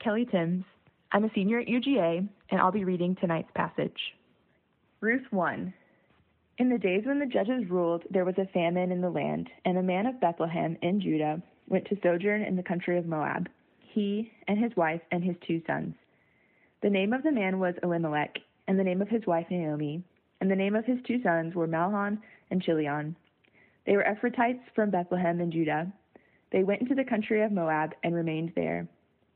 Kelly Timms. I'm a senior at UGA, and I'll be reading tonight's passage. Ruth 1. In the days when the judges ruled, there was a famine in the land, and a man of Bethlehem in Judah went to sojourn in the country of Moab, he and his wife and his two sons. The name of the man was Elimelech, and the name of his wife Naomi, and the name of his two sons were Mahlon and Chilion. They were Ephrathites from Bethlehem in Judah. They went into the country of Moab and remained there.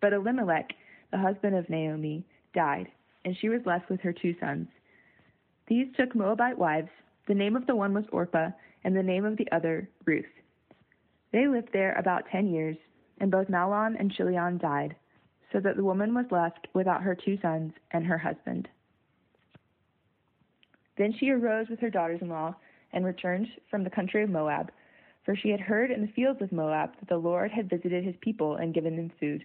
But Elimelech, the husband of Naomi, died, and she was left with her two sons. These took Moabite wives. The name of the one was Orpah, and the name of the other Ruth. They lived there about ten years, and both Mahlon and Chilion died, so that the woman was left without her two sons and her husband. Then she arose with her daughters in law and returned from the country of Moab, for she had heard in the fields of Moab that the Lord had visited his people and given them food.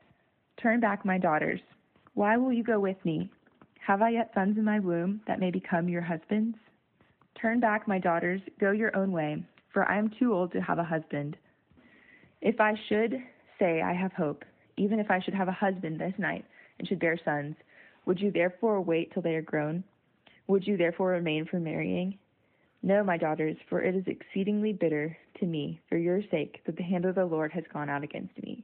Turn back, my daughters. Why will you go with me? Have I yet sons in my womb that may become your husbands? Turn back, my daughters, go your own way, for I am too old to have a husband. If I should say I have hope, even if I should have a husband this night and should bear sons, would you therefore wait till they are grown? Would you therefore remain from marrying? No, my daughters, for it is exceedingly bitter to me for your sake that the hand of the Lord has gone out against me.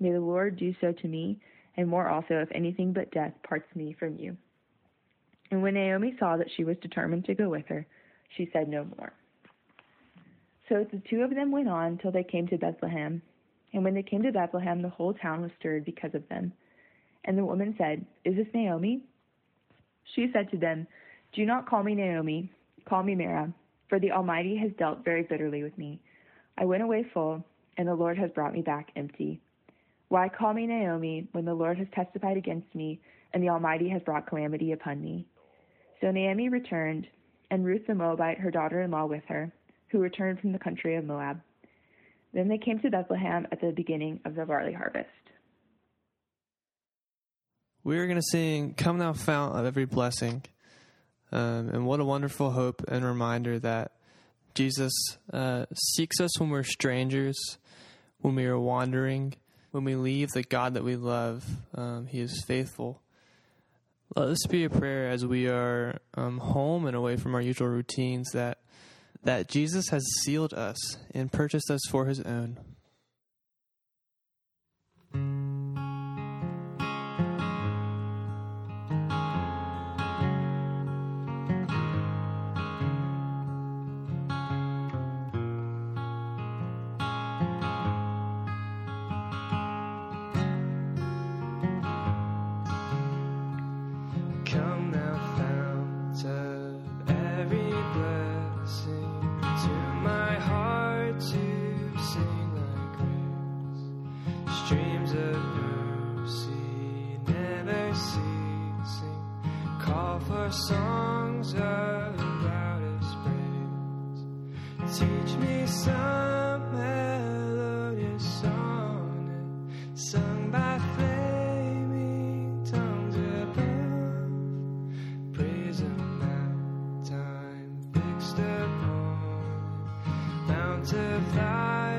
May the Lord do so to me, and more also, if anything but death parts me from you. And when Naomi saw that she was determined to go with her, she said no more. So the two of them went on till they came to Bethlehem. And when they came to Bethlehem, the whole town was stirred because of them. And the woman said, Is this Naomi? She said to them, Do not call me Naomi, call me Mara, for the Almighty has dealt very bitterly with me. I went away full, and the Lord has brought me back empty. Why call me Naomi when the Lord has testified against me and the Almighty has brought calamity upon me? So Naomi returned, and Ruth the Moabite, her daughter in law, with her, who returned from the country of Moab. Then they came to Bethlehem at the beginning of the barley harvest. We are going to sing Come Thou Fount of Every Blessing. Um, and what a wonderful hope and reminder that Jesus uh, seeks us when we're strangers, when we are wandering, when we leave the God that we love, um, He is faithful. Let this be a prayer as we are um, home and away from our usual routines that that Jesus has sealed us and purchased us for His own. night.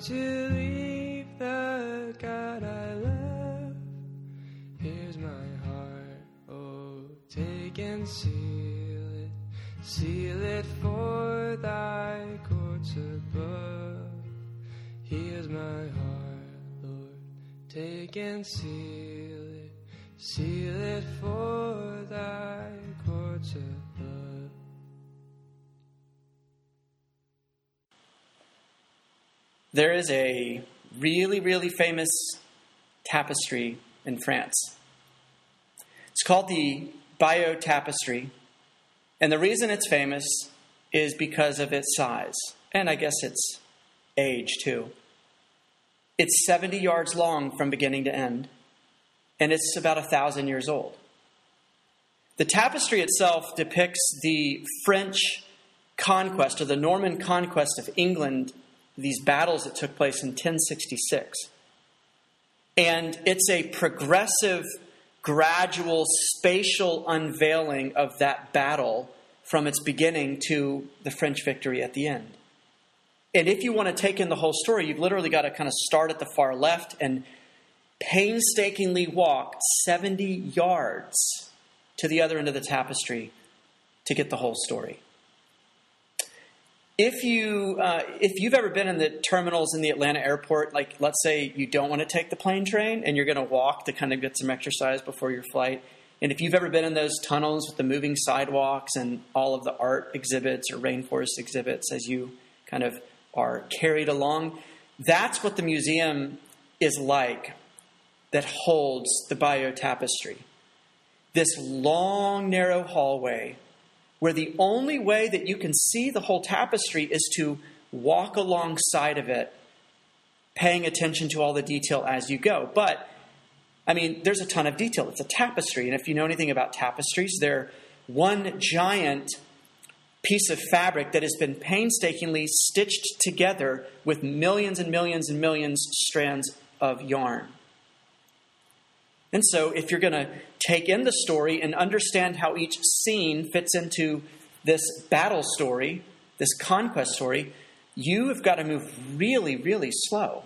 To leave the God I love. Here's my heart, oh, take and seal it. Seal it for thy courts above. Here's my heart, Lord, take and seal it. Seal it for There is a really, really famous tapestry in France. It's called the Bayeux Tapestry, and the reason it's famous is because of its size, and I guess its age too. It's 70 yards long from beginning to end, and it's about a thousand years old. The tapestry itself depicts the French conquest or the Norman conquest of England, these battles that took place in 1066. And it's a progressive, gradual, spatial unveiling of that battle from its beginning to the French victory at the end. And if you want to take in the whole story, you've literally got to kind of start at the far left and painstakingly walk 70 yards to the other end of the tapestry to get the whole story. If you uh, if you've ever been in the terminals in the Atlanta airport, like let's say you don't want to take the plane train and you're going to walk to kind of get some exercise before your flight, and if you've ever been in those tunnels with the moving sidewalks and all of the art exhibits or rainforest exhibits as you kind of are carried along, that's what the museum is like that holds the Bayeux Tapestry this long, narrow hallway where the only way that you can see the whole tapestry is to walk alongside of it, paying attention to all the detail as you go. But, I mean, there's a ton of detail. It's a tapestry. And if you know anything about tapestries, they're one giant piece of fabric that has been painstakingly stitched together with millions and millions and millions strands of yarn. And so, if you're going to take in the story and understand how each scene fits into this battle story, this conquest story, you have got to move really, really slow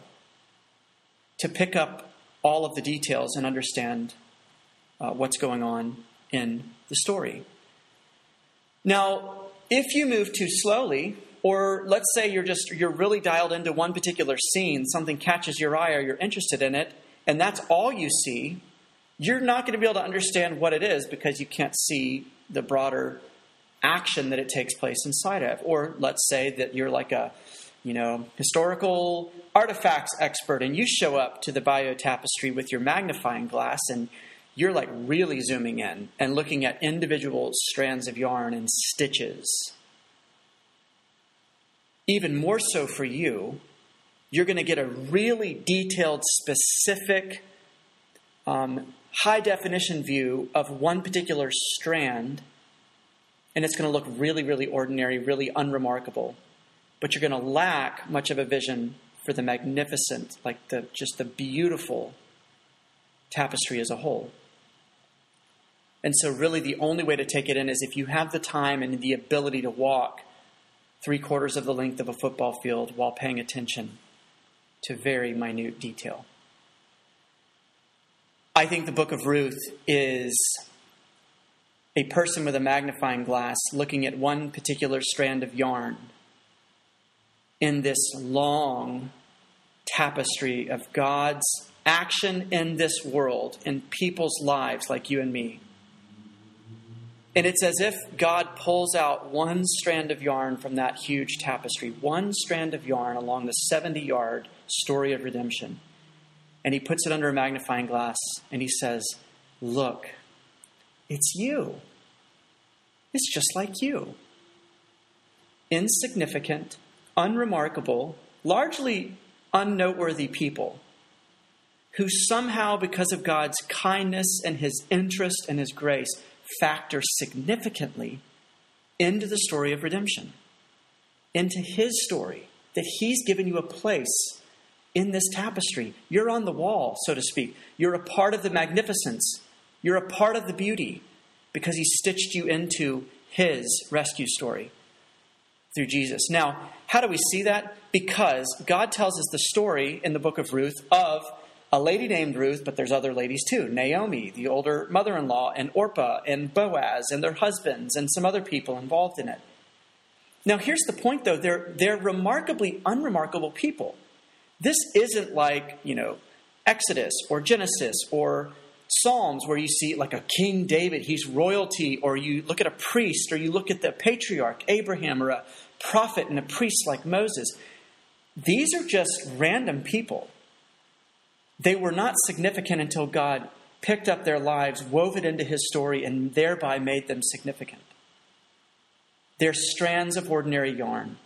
to pick up all of the details and understand uh, what's going on in the story. Now, if you move too slowly, or let's say you're just you're really dialed into one particular scene, something catches your eye or you're interested in it, and that's all you see, you're not going to be able to understand what it is because you can't see the broader action that it takes place inside of. Or let's say that you're like a, you know, historical artifacts expert and you show up to the Bayeux Tapestry with your magnifying glass and you're like really zooming in and looking at individual strands of yarn and stitches. Even more so for you, you're going to get a really detailed, specific um, high definition view of one particular strand, and it's going to look really, really ordinary, really unremarkable. But you're going to lack much of a vision for the magnificent, like the just the beautiful tapestry as a whole. And so, really, the only way to take it in is if you have the time and the ability to walk three quarters of the length of a football field while paying attention to very minute detail. I think the book of Ruth is a person with a magnifying glass looking at one particular strand of yarn in this long tapestry of God's action in this world, in people's lives like you and me. And it's as if God pulls out one strand of yarn from that huge tapestry, one strand of yarn along the 70 yard story of redemption and he puts it under a magnifying glass and he says, Look, it's you. It's just like you. Insignificant, unremarkable, largely unnoteworthy people who somehow, because of God's kindness and his interest and his grace, factor significantly into the story of redemption, into his story, that he's given you a place in this tapestry. You're on the wall, so to speak. You're a part of the magnificence. You're a part of the beauty because he stitched you into his rescue story through Jesus. Now, how do we see that? Because God tells us the story in the book of Ruth of a lady named Ruth, but there's other ladies too Naomi, the older mother in law, and Orpah, and Boaz, and their husbands, and some other people involved in it. Now, here's the point though they're, they're remarkably unremarkable people. This isn't like, you know, Exodus or Genesis or Psalms where you see like a King David, he's royalty, or you look at a priest, or you look at the patriarch Abraham, or a prophet and a priest like Moses. These are just random people. They were not significant until God picked up their lives, wove it into his story, and thereby made them significant. They're strands of ordinary yarn.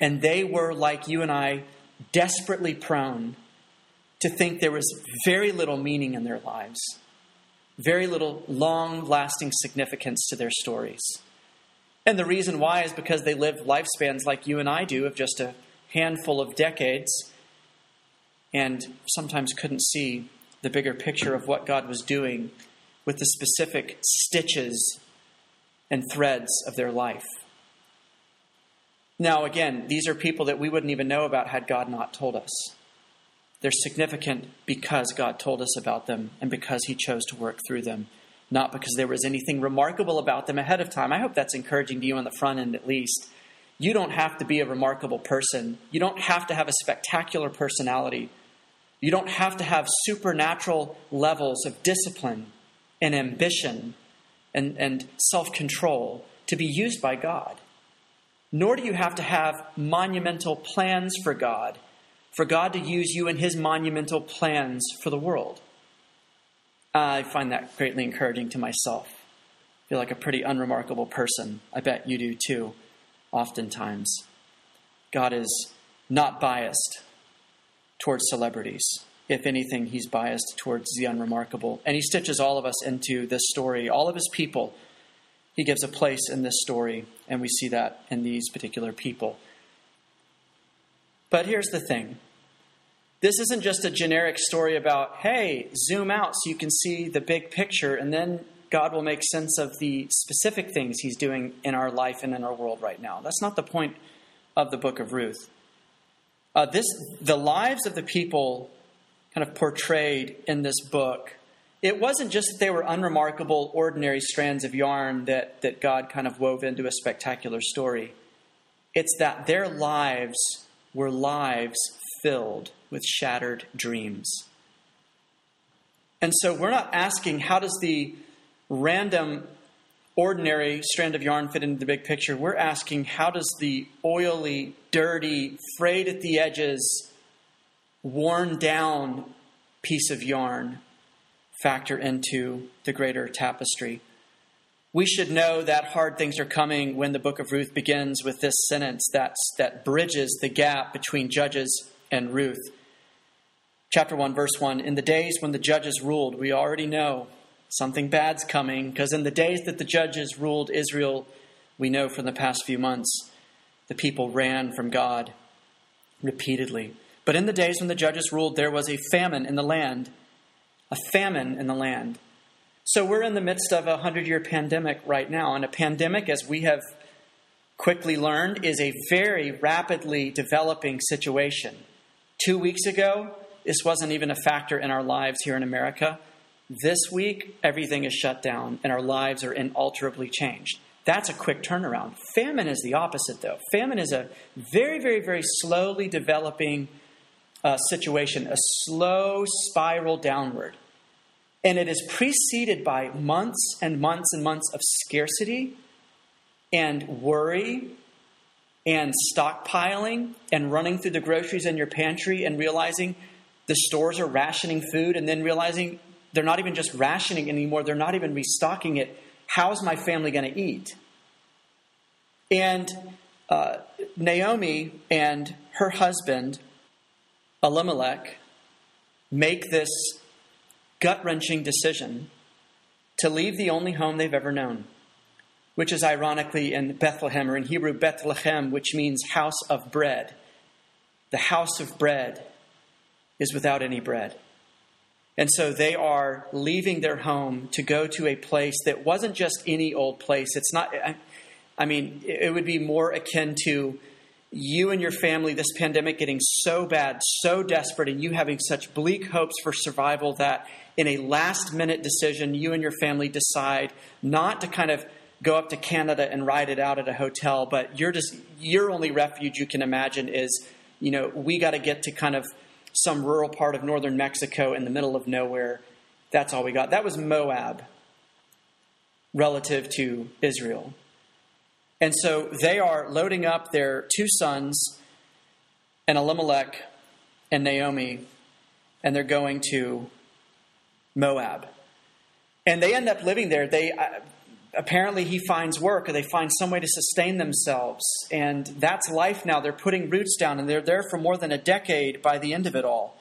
And they were, like you and I, desperately prone to think there was very little meaning in their lives, very little long lasting significance to their stories. And the reason why is because they lived lifespans like you and I do of just a handful of decades and sometimes couldn't see the bigger picture of what God was doing with the specific stitches and threads of their life. Now, again, these are people that we wouldn't even know about had God not told us. They're significant because God told us about them and because He chose to work through them, not because there was anything remarkable about them ahead of time. I hope that's encouraging to you on the front end, at least. You don't have to be a remarkable person, you don't have to have a spectacular personality. You don't have to have supernatural levels of discipline and ambition and, and self control to be used by God. Nor do you have to have monumental plans for God for God to use you in his monumental plans for the world. I find that greatly encouraging to myself. I feel like a pretty unremarkable person. I bet you do too, oftentimes. God is not biased towards celebrities. If anything, he's biased towards the unremarkable. And he stitches all of us into this story, all of his people. He gives a place in this story, and we see that in these particular people. But here's the thing this isn't just a generic story about, hey, zoom out so you can see the big picture, and then God will make sense of the specific things He's doing in our life and in our world right now. That's not the point of the book of Ruth. Uh, this, the lives of the people kind of portrayed in this book, it wasn't just that they were unremarkable, ordinary strands of yarn that, that God kind of wove into a spectacular story. It's that their lives were lives filled with shattered dreams. And so we're not asking how does the random, ordinary strand of yarn fit into the big picture. We're asking how does the oily, dirty, frayed at the edges, worn down piece of yarn factor into the greater tapestry? we should know that hard things are coming when the book of Ruth begins with this sentence that, that bridges the gap between Judges and Ruth. Chapter 1, verse 1 In the days when the judges ruled, we already know something bad's coming, because in the days that the judges ruled Israel, we know from the past few months, the people ran from God repeatedly. But in the days when the judges ruled, there was a famine in the land. A famine in the land. So we're in the midst of a 100 year pandemic right now. And a pandemic, as we have quickly learned, is a very rapidly developing situation. Two weeks ago, this wasn't even a factor in our lives here in America. This week, everything is shut down and our lives are inalterably changed. That's a quick turnaround. Famine is the opposite, though. Famine is a very, very, very slowly developing uh, situation, a slow spiral downward. And it is preceded by months and months and months of scarcity and worry and stockpiling and running through the groceries in your pantry and realizing the stores are rationing food and then realizing they're not even just rationing anymore, they're not even restocking it. How's my family going to eat? And uh, Naomi and her husband, Elimelech, make this gut wrenching decision to leave the only home they've ever known, which is ironically in Bethlehem, or in Hebrew, Bethlehem, which means house of bread. The house of bread. is without any bread. And so they are leaving their home to go to a place that wasn't just any old place. It's not, I, I mean, it would be more akin to you and your family, this pandemic getting so bad, so desperate, and you having such bleak hopes for survival that in a last minute decision, you and your family decide not to kind of go up to Canada and ride it out at a hotel, but you're just, your only refuge you can imagine is, you know, we got to get to kind of some rural part of northern Mexico in the middle of nowhere. That's all we got. That was Moab relative to Israel. And so they are loading up their two sons and Elimelech and Naomi, and they're going to Moab. And they end up living there. They uh, apparently he finds work or they find some way to sustain themselves. And that's life now. They're putting roots down and they're there for more than a decade by the end of it all.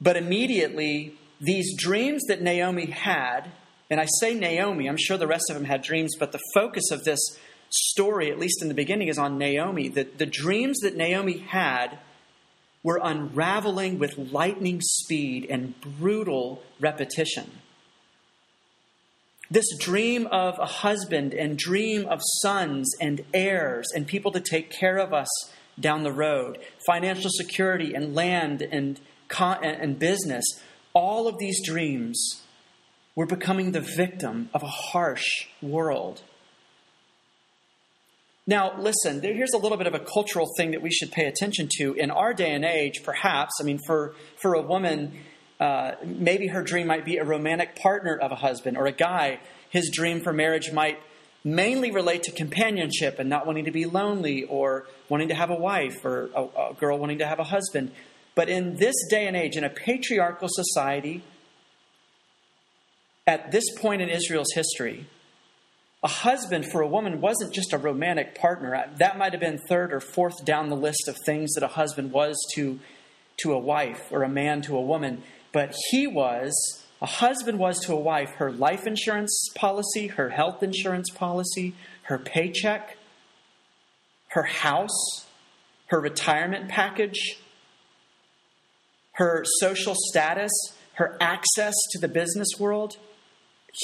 But immediately, these dreams that Naomi had, and I say Naomi, I'm sure the rest of them had dreams, but the focus of this story, at least in the beginning, is on Naomi. The, the dreams that Naomi had were unraveling with lightning speed and brutal repetition. This dream of a husband and dream of sons and heirs and people to take care of us down the road, financial security and land and, and business, all of these dreams were becoming the victim of a harsh world. Now, listen, here's a little bit of a cultural thing that we should pay attention to. In our day and age, perhaps, I mean, for, for a woman, uh, maybe her dream might be a romantic partner of a husband, or a guy, his dream for marriage might mainly relate to companionship and not wanting to be lonely, or wanting to have a wife, or a, a girl wanting to have a husband. But in this day and age, in a patriarchal society, at this point in Israel's history, a husband for a woman wasn't just a romantic partner. That might have been third or fourth down the list of things that a husband was to, to a wife or a man to a woman. But he was, a husband was to a wife, her life insurance policy, her health insurance policy, her paycheck, her house, her retirement package, her social status, her access to the business world.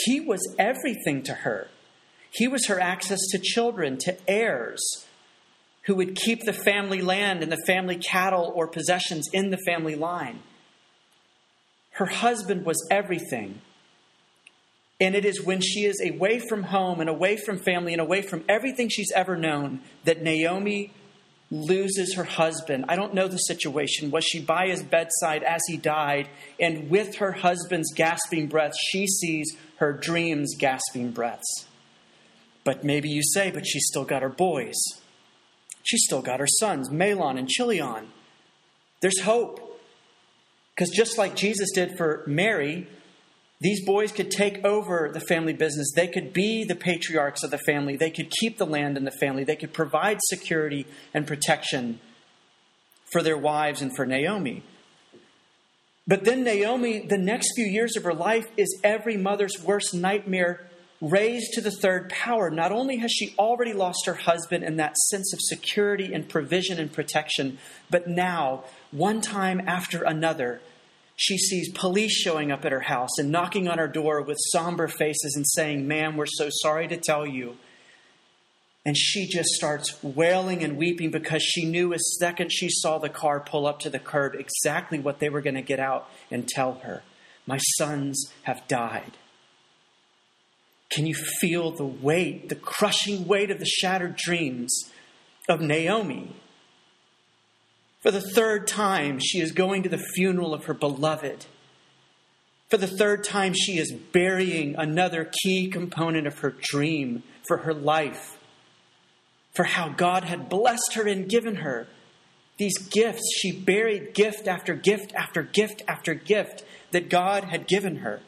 He was everything to her. He was her access to children, to heirs who would keep the family land and the family cattle or possessions in the family line. Her husband was everything. And it is when she is away from home and away from family and away from everything she's ever known that Naomi loses her husband. I don't know the situation. Was she by his bedside as he died? And with her husband's gasping breaths, she sees her dreams' gasping breaths. But maybe you say, but she's still got her boys. She's still got her sons, Mahlon and Chilion. There's hope. Because just like Jesus did for Mary, these boys could take over the family business. They could be the patriarchs of the family. They could keep the land in the family. They could provide security and protection for their wives and for Naomi. But then Naomi, the next few years of her life, is every mother's worst nightmare raised to the third power, not only has she already lost her husband and that sense of security and provision and protection, but now, one time after another, she sees police showing up at her house and knocking on her door with somber faces and saying, Ma'am, we're so sorry to tell you. And she just starts wailing and weeping because she knew as second she saw the car pull up to the curb exactly what they were going to get out and tell her. My sons have died. Can you feel the weight, the crushing weight of the shattered dreams of Naomi? For the third time, she is going to the funeral of her beloved. For the third time, she is burying another key component of her dream for her life, for how God had blessed her and given her these gifts. She buried gift after gift after gift after gift that God had given her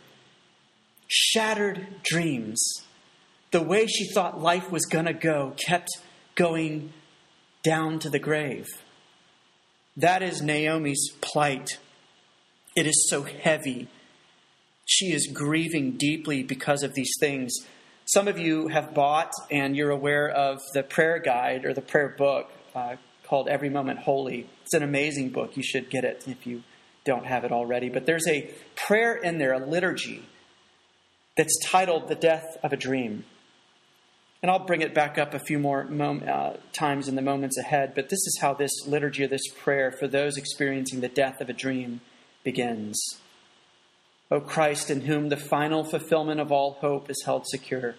shattered dreams. The way she thought life was going to go kept going down to the grave. That is Naomi's plight. It is so heavy. She is grieving deeply because of these things. Some of you have bought and you're aware of the prayer guide or the prayer book uh, called Every Moment Holy. It's an amazing book. You should get it if you don't have it already. But there's a prayer in there, a liturgy, that's titled The Death of a Dream. And I'll bring it back up a few more mom- uh, times in the moments ahead, but this is how this liturgy or this prayer for those experiencing the death of a dream begins. O Christ, in whom the final fulfillment of all hope is held secure,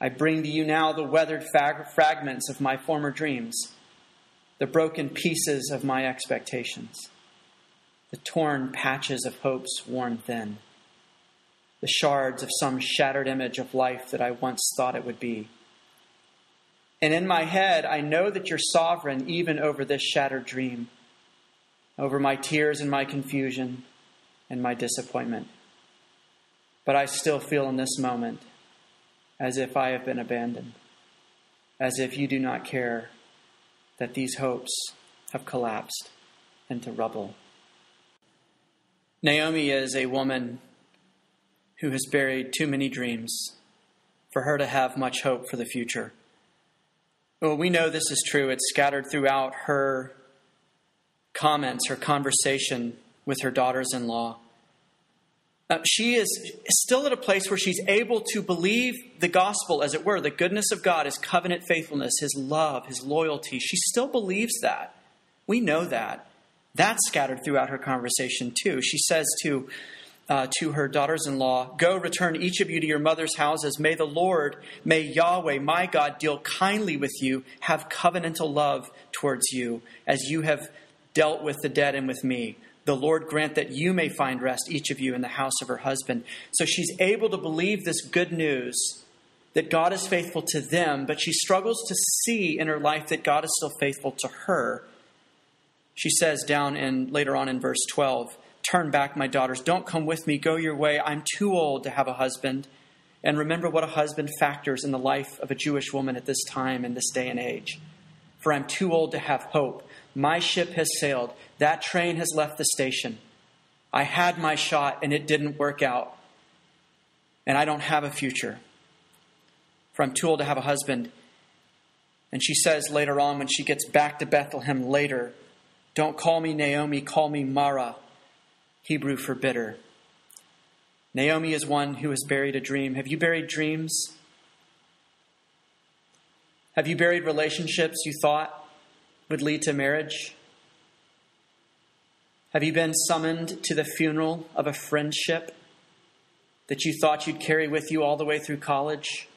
I bring to you now the weathered fag- fragments of my former dreams, the broken pieces of my expectations, the torn patches of hopes worn thin, the shards of some shattered image of life that I once thought it would be. And in my head, I know that you're sovereign even over this shattered dream, over my tears and my confusion and my disappointment. But I still feel in this moment as if I have been abandoned, as if you do not care that these hopes have collapsed into rubble. Naomi is a woman who has buried too many dreams for her to have much hope for the future. Well, we know this is true. It's scattered throughout her comments, her conversation with her daughters in law. Uh, she is still at a place where she's able to believe the gospel, as it were, the goodness of God, His covenant faithfulness, His love, His loyalty. She still believes that. We know that. That's scattered throughout her conversation, too. She says to, uh, to her daughters in law, Go return each of you to your mother's houses. May the Lord, may Yahweh, my God, deal kindly with you, have covenantal love towards you, as you have dealt with the dead and with me. The Lord grant that you may find rest, each of you, in the house of her husband. So she's able to believe this good news that God is faithful to them, but she struggles to see in her life that God is still faithful to her. She says down in later on in verse 12, Turn back, my daughters. Don't come with me. Go your way. I'm too old to have a husband. And remember what a husband factors in the life of a Jewish woman at this time, in this day and age. For I'm too old to have hope. My ship has sailed. That train has left the station. I had my shot and it didn't work out. And I don't have a future. For I'm too old to have a husband. And she says later on, when she gets back to Bethlehem later, Don't call me Naomi, call me Mara, Hebrew for bitter. Naomi is one who has buried a dream. Have you buried dreams? Have you buried relationships you thought would lead to marriage? Have you been summoned to the funeral of a friendship that you thought you'd carry with you all the way through college?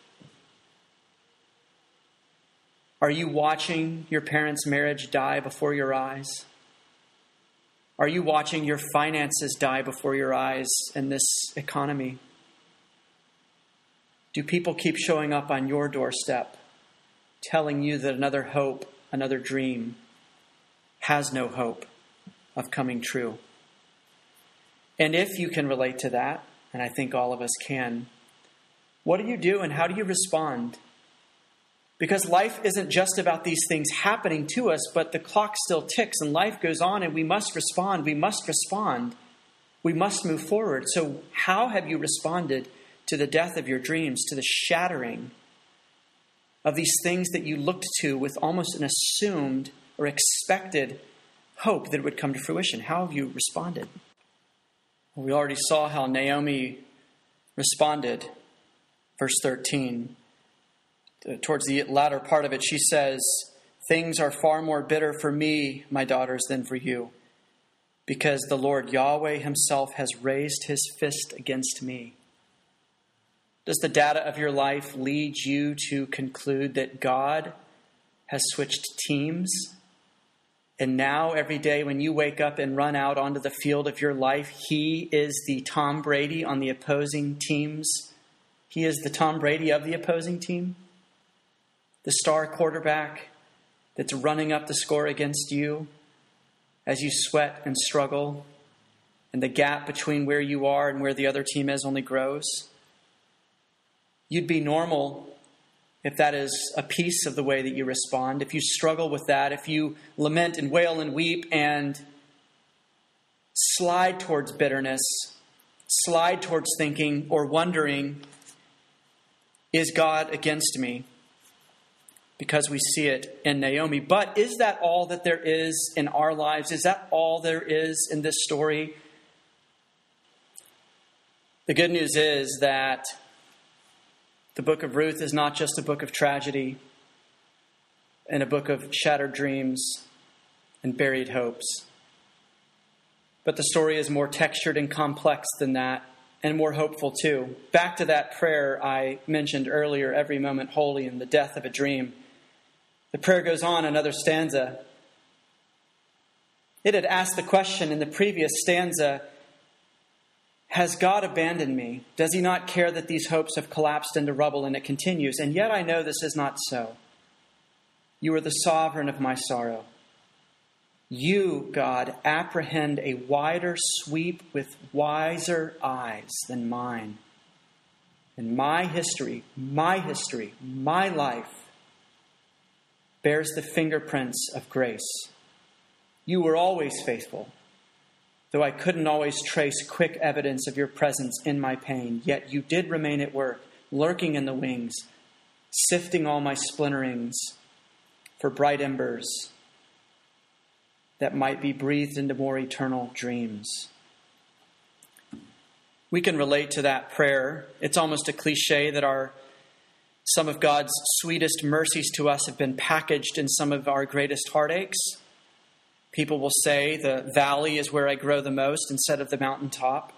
Are you watching your parents' marriage die before your eyes? Are you watching your finances die before your eyes in this economy? Do people keep showing up on your doorstep, telling you that another hope, another dream, has no hope of coming true? And if you can relate to that, and I think all of us can, what do you do and how do you respond? Because life isn't just about these things happening to us, but the clock still ticks and life goes on and we must respond. We must respond. We must move forward. So, how have you responded to the death of your dreams, to the shattering of these things that you looked to with almost an assumed or expected hope that it would come to fruition? How have you responded? We already saw how Naomi responded. Verse 13 towards the latter part of it, she says, Things are far more bitter for me, my daughters, than for you, because the Lord Yahweh Himself has raised His fist against me. Does the data of your life lead you to conclude that God has switched teams? And now, every day when you wake up and run out onto the field of your life, He is the Tom Brady on the opposing teams. He is the Tom Brady of the opposing team the star quarterback that's running up the score against you as you sweat and struggle, and the gap between where you are and where the other team is only grows. You'd be normal if that is a piece of the way that you respond. If you struggle with that, if you lament and wail and weep and slide towards bitterness, slide towards thinking or wondering, is God against me? Because we see it in Naomi. But is that all that there is in our lives? Is that all there is in this story? The good news is that the book of Ruth is not just a book of tragedy and a book of shattered dreams and buried hopes. But the story is more textured and complex than that, and more hopeful too. Back to that prayer I mentioned earlier every moment holy in the death of a dream. The prayer goes on another stanza. It had asked the question in the previous stanza Has God abandoned me? Does he not care that these hopes have collapsed into rubble? And it continues, And yet I know this is not so. You are the sovereign of my sorrow. You, God, apprehend a wider sweep with wiser eyes than mine. And my history, my history, my life bears the fingerprints of grace. You were always faithful, though I couldn't always trace quick evidence of your presence in my pain, yet you did remain at work, lurking in the wings, sifting all my splinterings for bright embers that might be breathed into more eternal dreams. We can relate to that prayer. It's almost a cliche that our some of God's sweetest mercies to us have been packaged in some of our greatest heartaches. People will say the valley is where I grow the most instead of the mountaintop.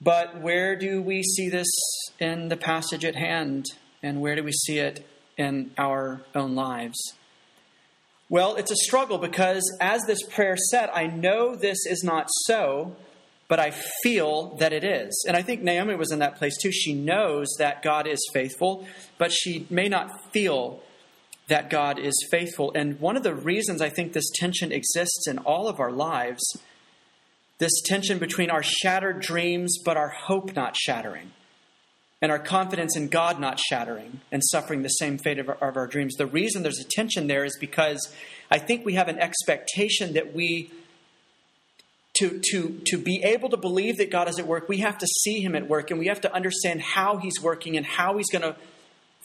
But where do we see this in the passage at hand? And where do we see it in our own lives? Well, it's a struggle because, as this prayer said, I know this is not so, but I feel that it is. And I think Naomi was in that place too. She knows that God is faithful, but she may not feel that God is faithful. And one of the reasons I think this tension exists in all of our lives, this tension between our shattered dreams but our hope not shattering and our confidence in God not shattering and suffering the same fate of our, of our, dreams. The reason there's a tension there is because I think we have an expectation that we, to, to, to be able to believe that God is at work, we have to see Him at work and we have to understand how He's working and how He's going to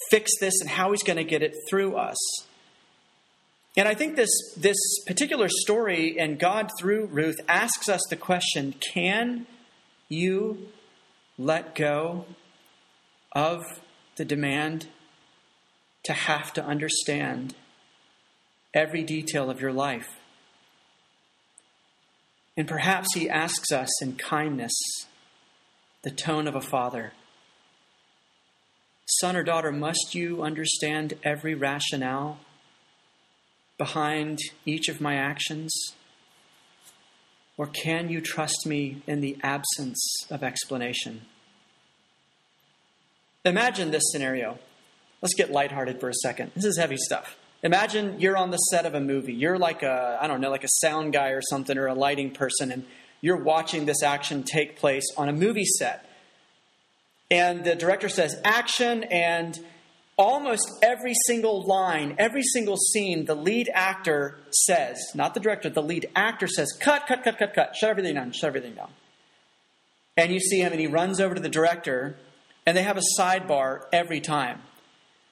fix this and how He's going to get it through us. And I think this, this particular story and God through Ruth asks us the question can you let go of the demand to have to understand every detail of your life. And perhaps he asks us in kindness, the tone of a father Son or daughter, must you understand every rationale behind each of my actions? Or can you trust me in the absence of explanation? Imagine this scenario. Let's get lighthearted for a second. This is heavy stuff. Imagine you're on the set of a movie. You're like a, I don't know, like a sound guy or something or a lighting person, and you're watching this action take place on a movie set. And the director says action, and almost every single line, every single scene, the lead actor says, not the director, the lead actor says, cut, cut, cut, cut, cut, shut everything down, shut everything down. And you see him, and he runs over to the director and they have a sidebar every time.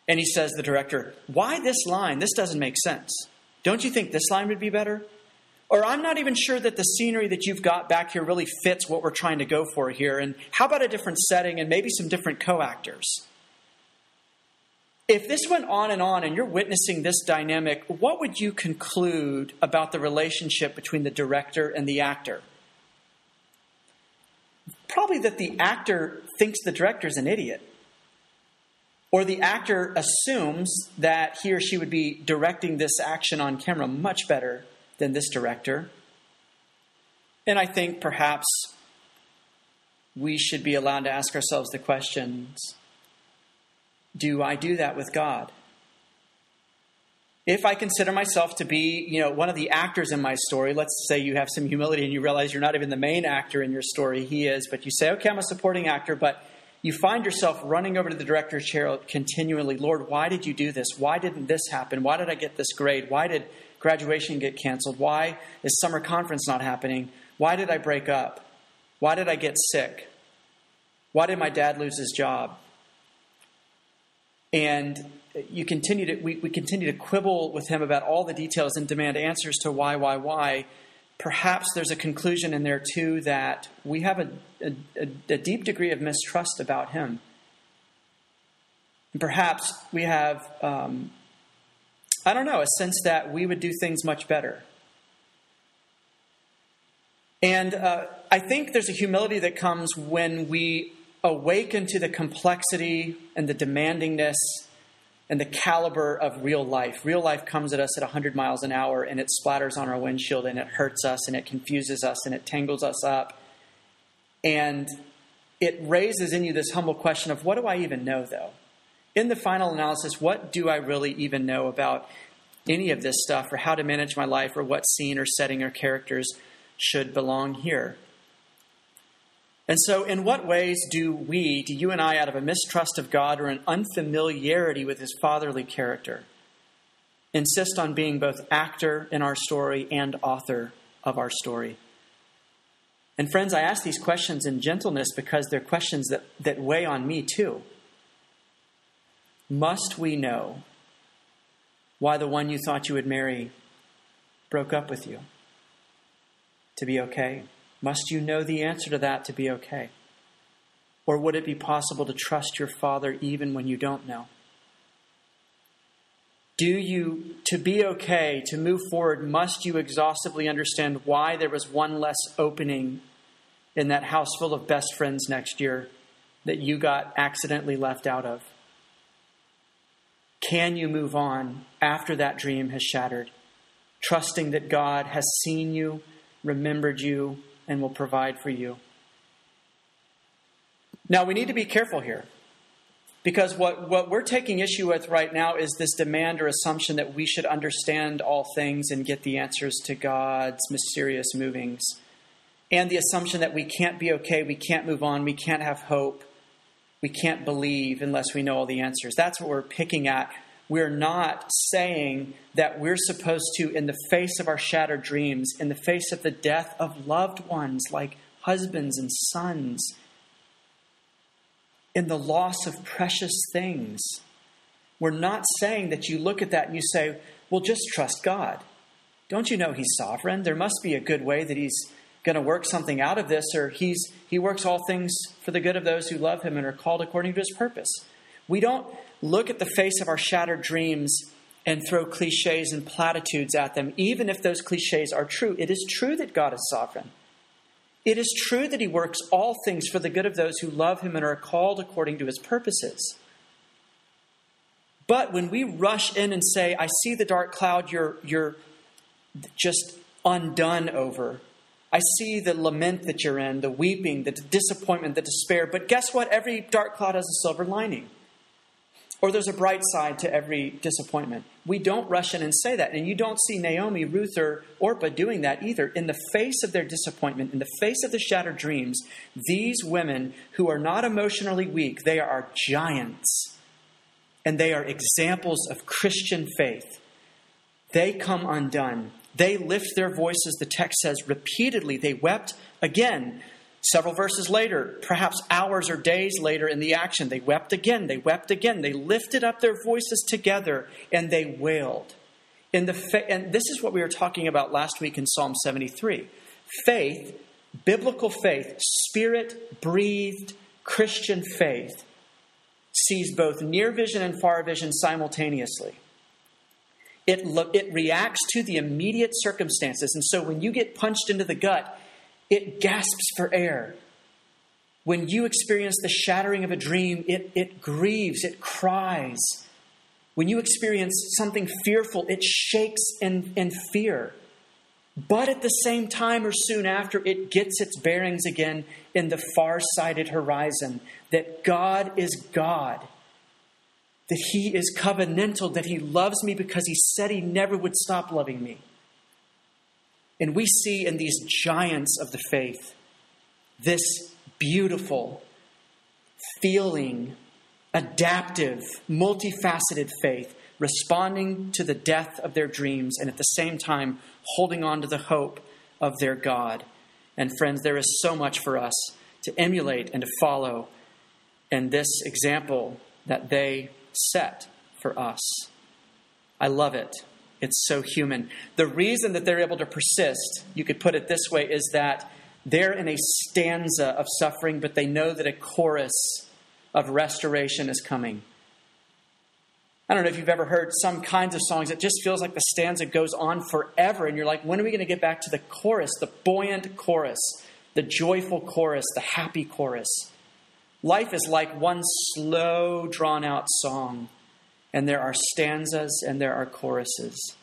And he says, the director, why this line? This doesn't make sense. Don't you think this line would be better? Or I'm not even sure that the scenery that you've got back here really fits what we're trying to go for here. And how about a different setting and maybe some different co actors? If this went on and on and you're witnessing this dynamic, what would you conclude about the relationship between the director and the actor? probably that the actor thinks the director's an idiot. Or the actor assumes that he or she would be directing this action on camera much better than this director. And I think perhaps we should be allowed to ask ourselves the questions Do I do that with God? if I consider myself to be, you know, one of the actors in my story, let's say you have some humility and you realize you're not even the main actor in your story, he is, but you say, okay, I'm a supporting actor, but you find yourself running over to the director's chair continually, Lord, why did you do this? Why didn't this happen? Why did I get this grade? Why did graduation get canceled? Why is summer conference not happening? Why did I break up? Why did I get sick? Why did my dad lose his job? and you continue to we, we continue to quibble with him about all the details and demand answers to why, why, why. Perhaps there's a conclusion in there too that we have a, a, a deep degree of mistrust about him. Perhaps we have, um, I don't know, a sense that we would do things much better. And uh, I think there's a humility that comes when we awaken to the complexity and the demandingness and the caliber of real life. Real life comes at us at 100 miles an hour and it splatters on our windshield and it hurts us and it confuses us and it tangles us up. And it raises in you this humble question of what do I even know, though? In the final analysis, what do I really even know about any of this stuff or how to manage my life or what scene or setting or characters should belong here? And so, in what ways do we, do you and I, out of a mistrust of God or an unfamiliarity with his fatherly character, insist on being both actor in our story and author of our story? And, friends, I ask these questions in gentleness because they're questions that, that weigh on me too. Must we know why the one you thought you would marry broke up with you? To be okay? Must you know the answer to that to be okay? Or would it be possible to trust your Father even when you don't know? Do you, to be okay, to move forward, must you exhaustively understand why there was one less opening in that house full of best friends next year that you got accidentally left out of? Can you move on after that dream has shattered, trusting that God has seen you, remembered you, and will provide for you. Now, we need to be careful here because what, what we're taking issue with right now is this demand or assumption that we should understand all things and get the answers to God's mysterious movings, and the assumption that we can't be okay, we can't move on, we can't have hope, we can't believe unless we know all the answers. That's what we're picking at we're not saying that we're supposed to, in the face of our shattered dreams, in the face of the death of loved ones like husbands and sons, in the loss of precious things, we're not saying that you look at that and you say, well, just trust God. Don't you know He's sovereign? There must be a good way that He's going to work something out of this, or he's, He works all things for the good of those who love Him and are called according to His purpose. We don't look at the face of our shattered dreams and throw cliches and platitudes at them, even if those cliches are true. It is true that God is sovereign. It is true that He works all things for the good of those who love Him and are called according to His purposes. But when we rush in and say, I see the dark cloud you're, you're just undone over, I see the lament that you're in, the weeping, the disappointment, the despair. But guess what? Every dark cloud has a silver lining or there's a bright side to every disappointment. We don't rush in and say that. And you don't see Naomi, Ruth, or Orpah doing that either. In the face of their disappointment, in the face of the shattered dreams, these women who are not emotionally weak, they are giants. And they are examples of Christian faith. They come undone. They lift their voices, the text says, repeatedly. They wept again Several verses later, perhaps hours or days later in the action, they wept again, they wept again. They lifted up their voices together and they wailed. In the fa- and this is what we were talking about last week in Psalm 73. Faith, biblical faith, spirit breathed Christian faith, sees both near vision and far vision simultaneously. It, lo- it reacts to the immediate circumstances. And so when you get punched into the gut, it gasps for air. When you experience the shattering of a dream, it, it grieves, it cries. When you experience something fearful, it shakes in, in fear. But at the same time or soon after, it gets its bearings again in the far sighted horizon that God is God, that He is covenantal, that He loves me because He said He never would stop loving me. And we see in these giants of the faith this beautiful, feeling, adaptive, multifaceted faith, responding to the death of their dreams and at the same time holding on to the hope of their God. And friends, there is so much for us to emulate and to follow. in this example that they set for us. I love it. It's so human. The reason that they're able to persist, you could put it this way, is that they're in a stanza of suffering, but they know that a chorus of restoration is coming. I don't know if you've ever heard some kinds of songs, it just feels like the stanza goes on forever, and you're like, when are we going to get back to the chorus, the buoyant chorus, the joyful chorus, the happy chorus? Life is like one slow, drawn out song, and there are stanzas and there are choruses.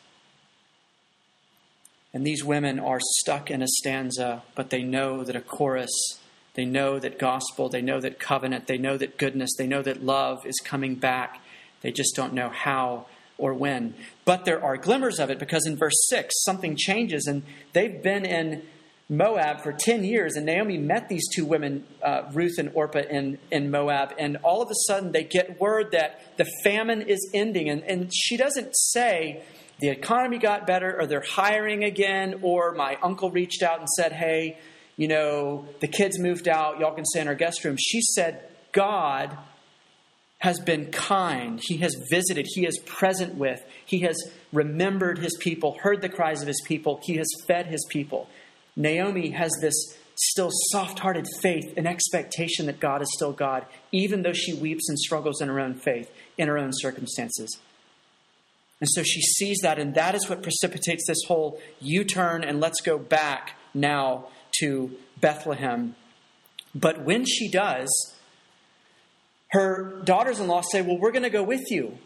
And these women are stuck in a stanza, but they know that a chorus, they know that gospel, they know that covenant, they know that goodness, they know that love is coming back. They just don't know how or when. But there are glimmers of it because in verse 6, something changes, and they've been in Moab for 10 years, and Naomi met these two women, uh, Ruth and Orpah, in, in Moab, and all of a sudden they get word that the famine is ending. And, and she doesn't say the economy got better, or they're hiring again, or my uncle reached out and said, hey, you know, the kids moved out, y'all can stay in our guest room. She said, God has been kind. He has visited. He is present with. He has remembered his people, heard the cries of his people. He has fed his people. Naomi has this still soft hearted faith and expectation that God is still God, even though she weeps and struggles in her own faith, in her own circumstances. And so she sees that, and that is what precipitates this whole U turn and let's go back now to Bethlehem. But when she does, her daughters in law say, Well, we're going to go with you.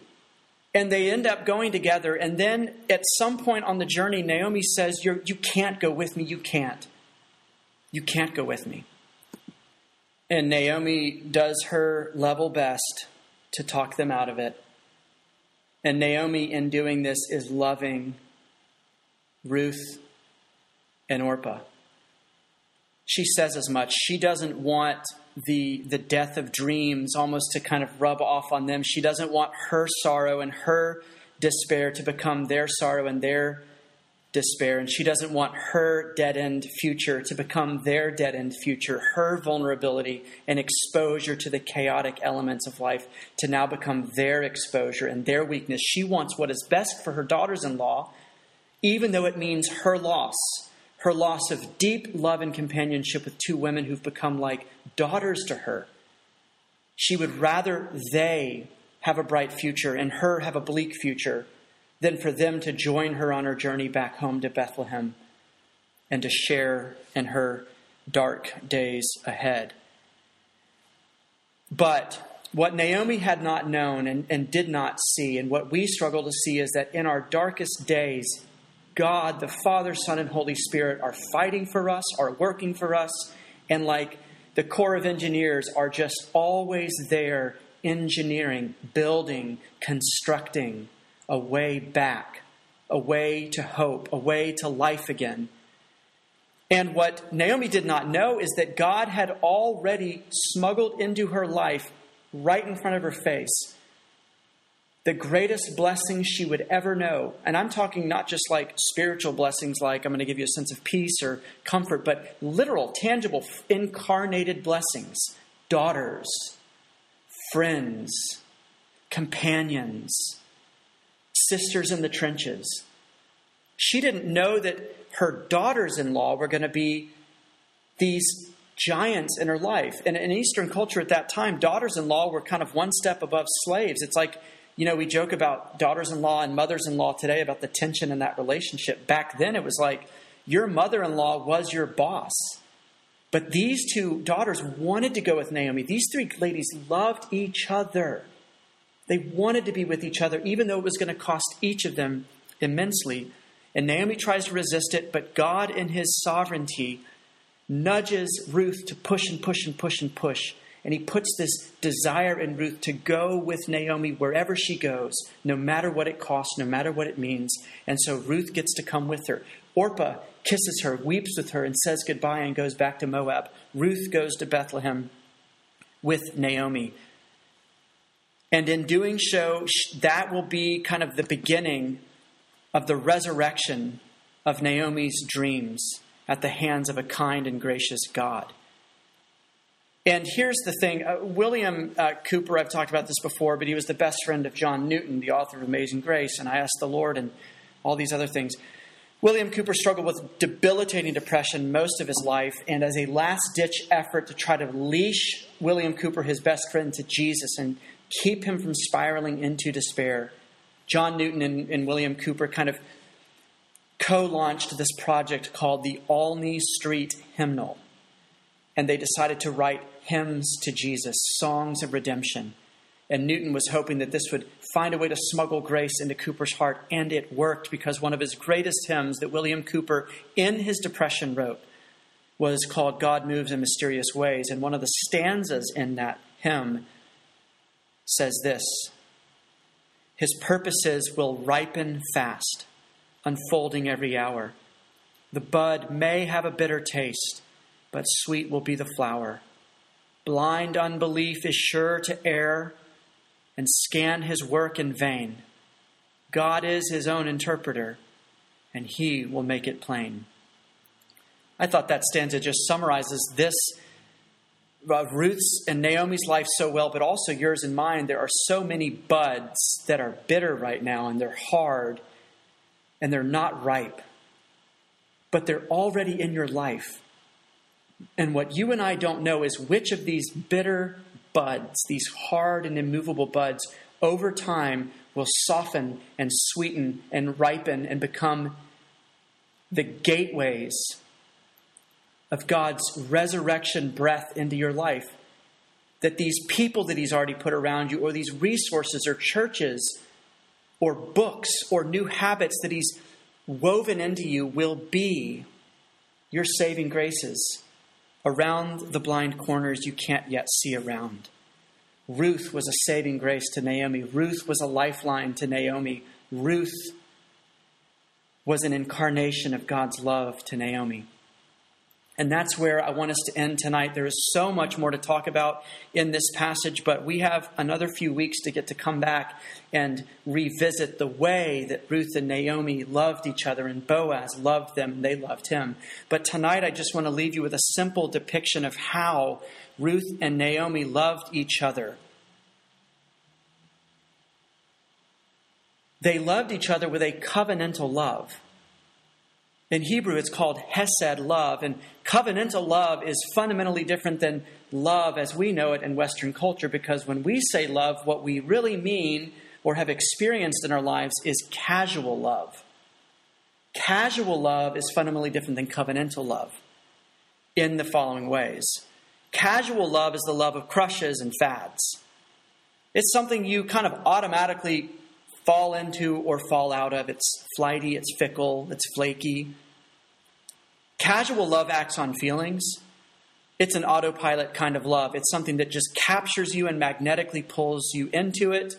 And they end up going together. And then at some point on the journey, Naomi says, You're, You can't go with me. You can't. You can't go with me. And Naomi does her level best to talk them out of it. And Naomi, in doing this, is loving Ruth and Orpah. She says as much. She doesn't want the the death of dreams almost to kind of rub off on them. She doesn't want her sorrow and her despair to become their sorrow and their despair. And she doesn't want her dead end future to become their dead end future, her vulnerability and exposure to the chaotic elements of life to now become their exposure and their weakness. She wants what is best for her daughters in law, even though it means her loss her loss of deep love and companionship with two women who've become like daughters to her. She would rather they have a bright future and her have a bleak future than for them to join her on her journey back home to Bethlehem and to share in her dark days ahead. But what Naomi had not known and, and, did not see, and what we struggle to see, is that in our darkest days, God, the Father, Son, and Holy Spirit are fighting for us, are working for us, and like the Corps of Engineers are just always there engineering, building, constructing a way back, a way to hope, a way to life again. And what Naomi did not know is that God had already smuggled into her life, right in front of her face, the greatest blessings she would ever know. And I'm talking not just like spiritual blessings, like I'm going to give you a sense of peace or comfort, but literal, tangible, incarnated blessings daughters, friends, companions, sisters in the trenches. She didn't know that her daughters in law were going to be these giants in her life. And in Eastern culture at that time, daughters in law were kind of one step above slaves. It's like you know, we joke about daughters in law and mothers in law today about the tension in that relationship. Back then, it was like your mother in law was your boss. But these two daughters wanted to go with Naomi. These three ladies loved each other. They wanted to be with each other, even though it was going to cost each of them immensely. And Naomi tries to resist it, but God, in his sovereignty, nudges Ruth to push and push and push and push and he puts this desire in Ruth to go with Naomi wherever she goes, no matter what it costs, no matter what it means. And so Ruth gets to come with her. Orpah kisses her, weeps with her, and says goodbye and goes back to Moab. Ruth goes to Bethlehem with Naomi. And in doing so, that will be kind of the beginning of the resurrection of Naomi's dreams at the hands of a kind and gracious God. And here's the thing uh, William uh, Cowper, I've talked about this before, but he was the best friend of John Newton, the author of Amazing Grace. And I asked the Lord and all these other things. William Cowper struggled with debilitating depression most of his life, and as a last ditch effort to try to leash William Cowper, his best friend, to Jesus and keep him from spiraling into despair, John Newton and, and William Cowper kind of co launched this project called the Olney Street Hymnal. And they decided to write hymns to Jesus, songs of redemption. And Newton was hoping that this would find a way to smuggle grace into Cowper's heart, and it worked because one of his greatest hymns that William Cowper, in his depression, wrote was called God Moves in Mysterious Ways. And one of the stanzas in that hymn says this His purposes will ripen fast, unfolding every hour. The bud may have a bitter taste, but sweet will be the flower. Blind unbelief is sure to err and scan his work in vain. God is his own interpreter, and he will make it plain. I thought that stanza just summarizes this uh, Ruth's and Naomi's life so well, but also yours and mine. There are so many buds that are bitter right now, and they're hard, and they're not ripe, but they're already in your life. And what you and I don't know is which of these bitter buds, these hard and immovable buds, over time will soften and sweeten and ripen and become the gateways of God's resurrection breath into your life. That these people that He's already put around you, or these resources, or churches, or books, or new habits that He's woven into you will be your saving graces around the blind corners you can't yet see around. Ruth was a saving grace to Naomi. Ruth was a lifeline to Naomi. Ruth was an incarnation of God's love to Naomi. And that's where I want us to end tonight. There is so much more to talk about in this passage, but we have another few weeks to get to come back and revisit the way that Ruth and Naomi loved each other and Boaz loved them and they loved him. But tonight I just want to leave you with a simple depiction of how Ruth and Naomi loved each other. They loved each other with a covenantal love. In Hebrew, it's called Hesed love, and covenantal love is fundamentally different than love as we know it in Western culture because when we say love, what we really mean or have experienced in our lives is casual love. Casual love is fundamentally different than covenantal love in the following ways. Casual love is the love of crushes and fads. It's something you kind of automatically fall into or fall out of. It's flighty, it's fickle, it's flaky. Casual love acts on feelings. It's an autopilot kind of love. It's something that just captures you and magnetically pulls you into it.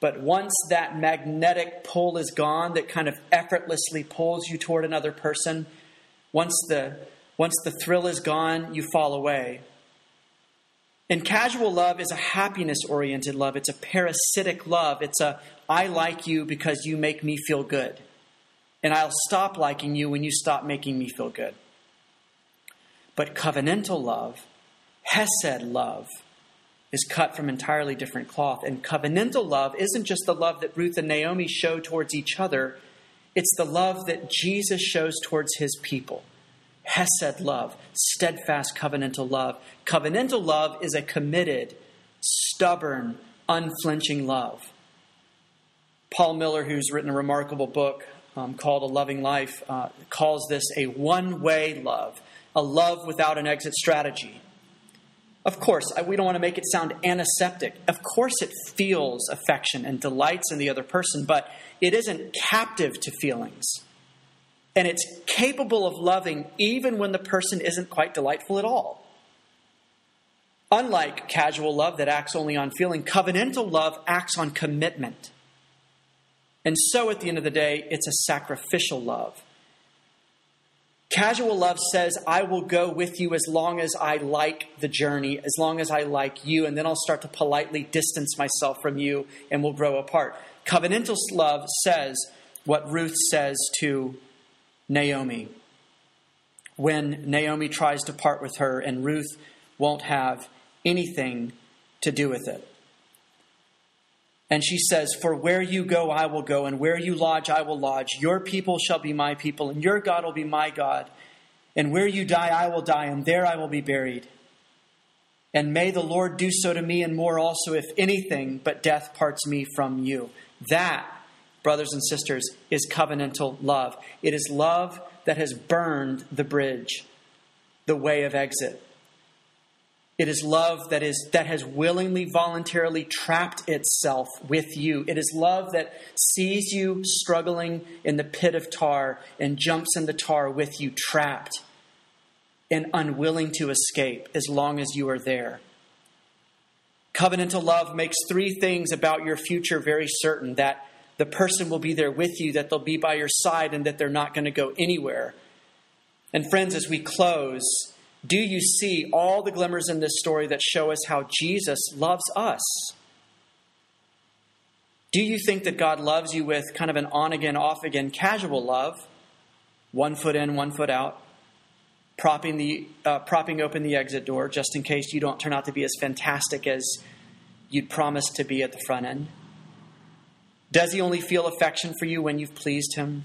But once that magnetic pull is gone, that kind of effortlessly pulls you toward another person, once the, once the thrill is gone, you fall away. And casual love is a happiness oriented love. It's a parasitic love. It's a I like you because you make me feel good. And I'll stop liking you when you stop making me feel good. But covenantal love, Hesed love, is cut from entirely different cloth. And covenantal love isn't just the love that Ruth and Naomi show towards each other, it's the love that Jesus shows towards his people. Hesed love, steadfast covenantal love. Covenantal love is a committed, stubborn, unflinching love. Paul Miller, who's written a remarkable book um, called A Loving Life, uh, calls this a one way love, a love without an exit strategy. Of course, we don't want to make it sound antiseptic. Of course, it feels affection and delights in the other person, but it isn't captive to feelings. And it's capable of loving even when the person isn't quite delightful at all. Unlike casual love that acts only on feeling, covenantal love acts on commitment. And so, at the end of the day, it's a sacrificial love. Casual love says, I will go with you as long as I like the journey, as long as I like you, and then I'll start to politely distance myself from you and we'll grow apart. Covenantal love says what Ruth says to Naomi when Naomi tries to part with her and Ruth won't have anything to do with it. And she says, For where you go, I will go, and where you lodge, I will lodge. Your people shall be my people, and your God will be my God. And where you die, I will die, and there I will be buried. And may the Lord do so to me and more also, if anything but death parts me from you. That, brothers and sisters, is covenantal love. It is love that has burned the bridge, the way of exit. It is love that is that has willingly voluntarily trapped itself with you. It is love that sees you struggling in the pit of tar and jumps in the tar with you trapped and unwilling to escape as long as you are there. Covenantal love makes three things about your future very certain that the person will be there with you, that they'll be by your side, and that they're not going to go anywhere. And, friends, as we close, do you see all the glimmers in this story that show us how Jesus loves us? Do you think that God loves you with kind of an on again, off again, casual love? One foot in, one foot out, propping, the, uh, propping open the exit door just in case you don't turn out to be as fantastic as you'd promised to be at the front end? Does he only feel affection for you when you've pleased him?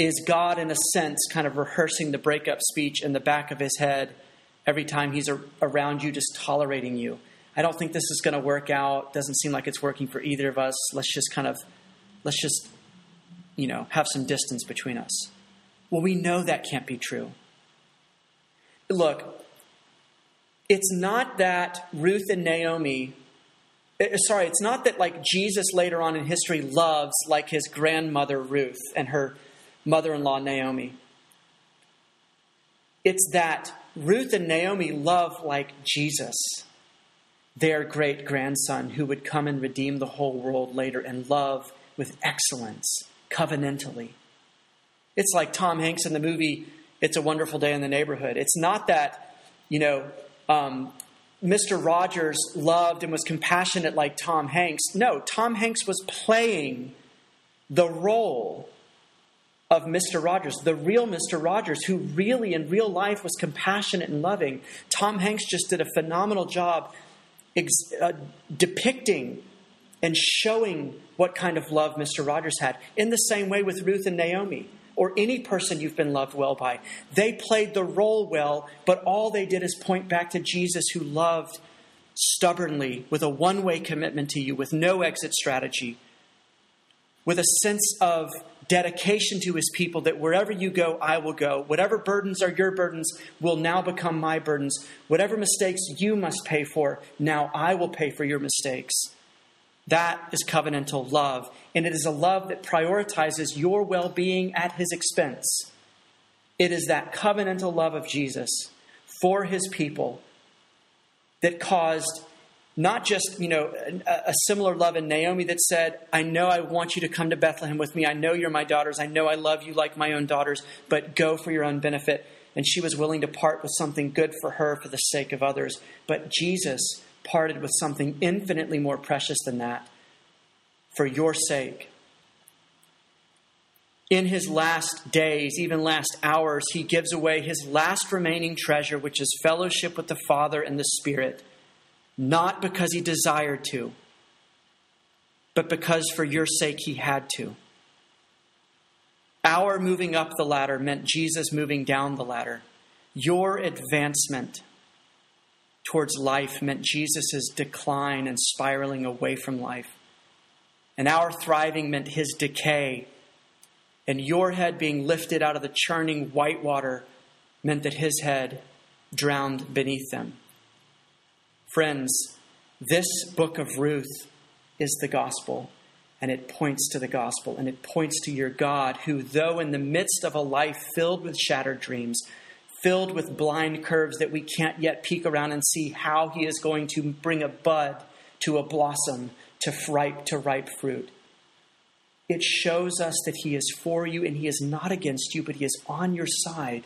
Is God, in a sense, kind of rehearsing the breakup speech in the back of his head every time he's around you, just tolerating you. I don't think this is going to work out. Doesn't seem like it's working for either of us. Let's just kind of, let's just, you know, have some distance between us. Well, we know that can't be true. Look, it's not that Ruth and Naomi eh, sorry, it's not that like Jesus later on in history loves like his grandmother Ruth and her mother in law Naomi. It's that Ruth and Naomi love like Jesus, their great grandson, who would come and redeem the whole world later and love with excellence, covenantally. It's like Tom Hanks in the movie It's a Wonderful Day in the Neighborhood. It's not that, you know, um, Mr. Rogers loved and was compassionate like Tom Hanks. No, Tom Hanks was playing the role of Mr. Rogers, the real Mr. Rogers, who really in real life was compassionate and loving. Tom Hanks just did a phenomenal job ex- uh, depicting and showing what kind of love Mr. Rogers had. In the same way with Ruth and Naomi, or any person you've been loved well by. They played the role well, but all they did is point back to Jesus who loved stubbornly with a one way commitment to you, with no exit strategy, with a sense of dedication to his people that wherever you go, I will go. Whatever burdens are your burdens will now become my burdens. Whatever mistakes you must pay for, now I will pay for your mistakes. That is covenantal love. And it is a love that prioritizes your well being at his expense. It is that covenantal love of Jesus for his people that caused not just, you know, a, a, similar love in Naomi that said, I know I want you to come to Bethlehem with me. I know you're my daughters. I know I love you like my own daughters, but go for your own benefit. And she was willing to part with something good for her for the sake of others. But Jesus parted with something infinitely more precious than that for your sake. In his last days, even last hours, he gives away his last remaining treasure, which is fellowship with the Father and the Spirit not because he desired to, but because for your sake he had to. Our moving up the ladder meant Jesus moving down the ladder. Your advancement towards life meant Jesus' decline and spiraling away from life. And our thriving meant his decay. And your head being lifted out of the churning white water meant that his head drowned beneath them. Friends, this book of Ruth is the gospel, and it points to the gospel, and it points to your God, who, though in the midst of a life filled with shattered dreams, filled with blind curves that we can't yet peek around and see how He is going to bring a bud to a blossom to ripe to ripe fruit. It shows us that He is for you and He is not against you, but He is on your side,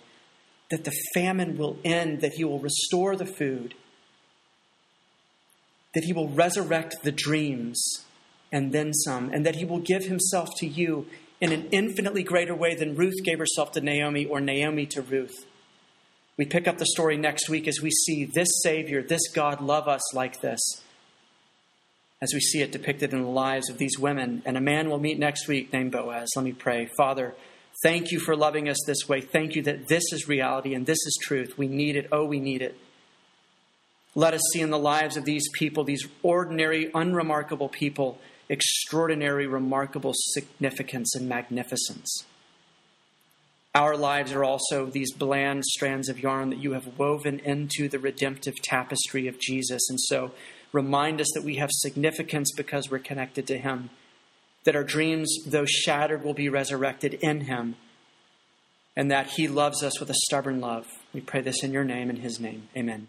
that the famine will end, that He will restore the food that he will resurrect the dreams and then some, and that he will give himself to you in an infinitely greater way than Ruth gave herself to Naomi or Naomi to Ruth. We pick up the story next week as we see this Savior, this God, love us like this, as we see it depicted in the lives of these women. And a man we'll meet next week named Boaz. Let me pray. Father, thank you for loving us this way. Thank you that this is reality and this is truth. We need it. Oh, we need it. Let us see in the lives of these people, these ordinary, unremarkable people, extraordinary, remarkable significance and magnificence. Our lives are also these bland strands of yarn that you have woven into the redemptive tapestry of Jesus. And so remind us that we have significance because we're connected to Him, that our dreams, though shattered, will be resurrected in Him, and that He loves us with a stubborn love. We pray this in your name, in His name. Amen.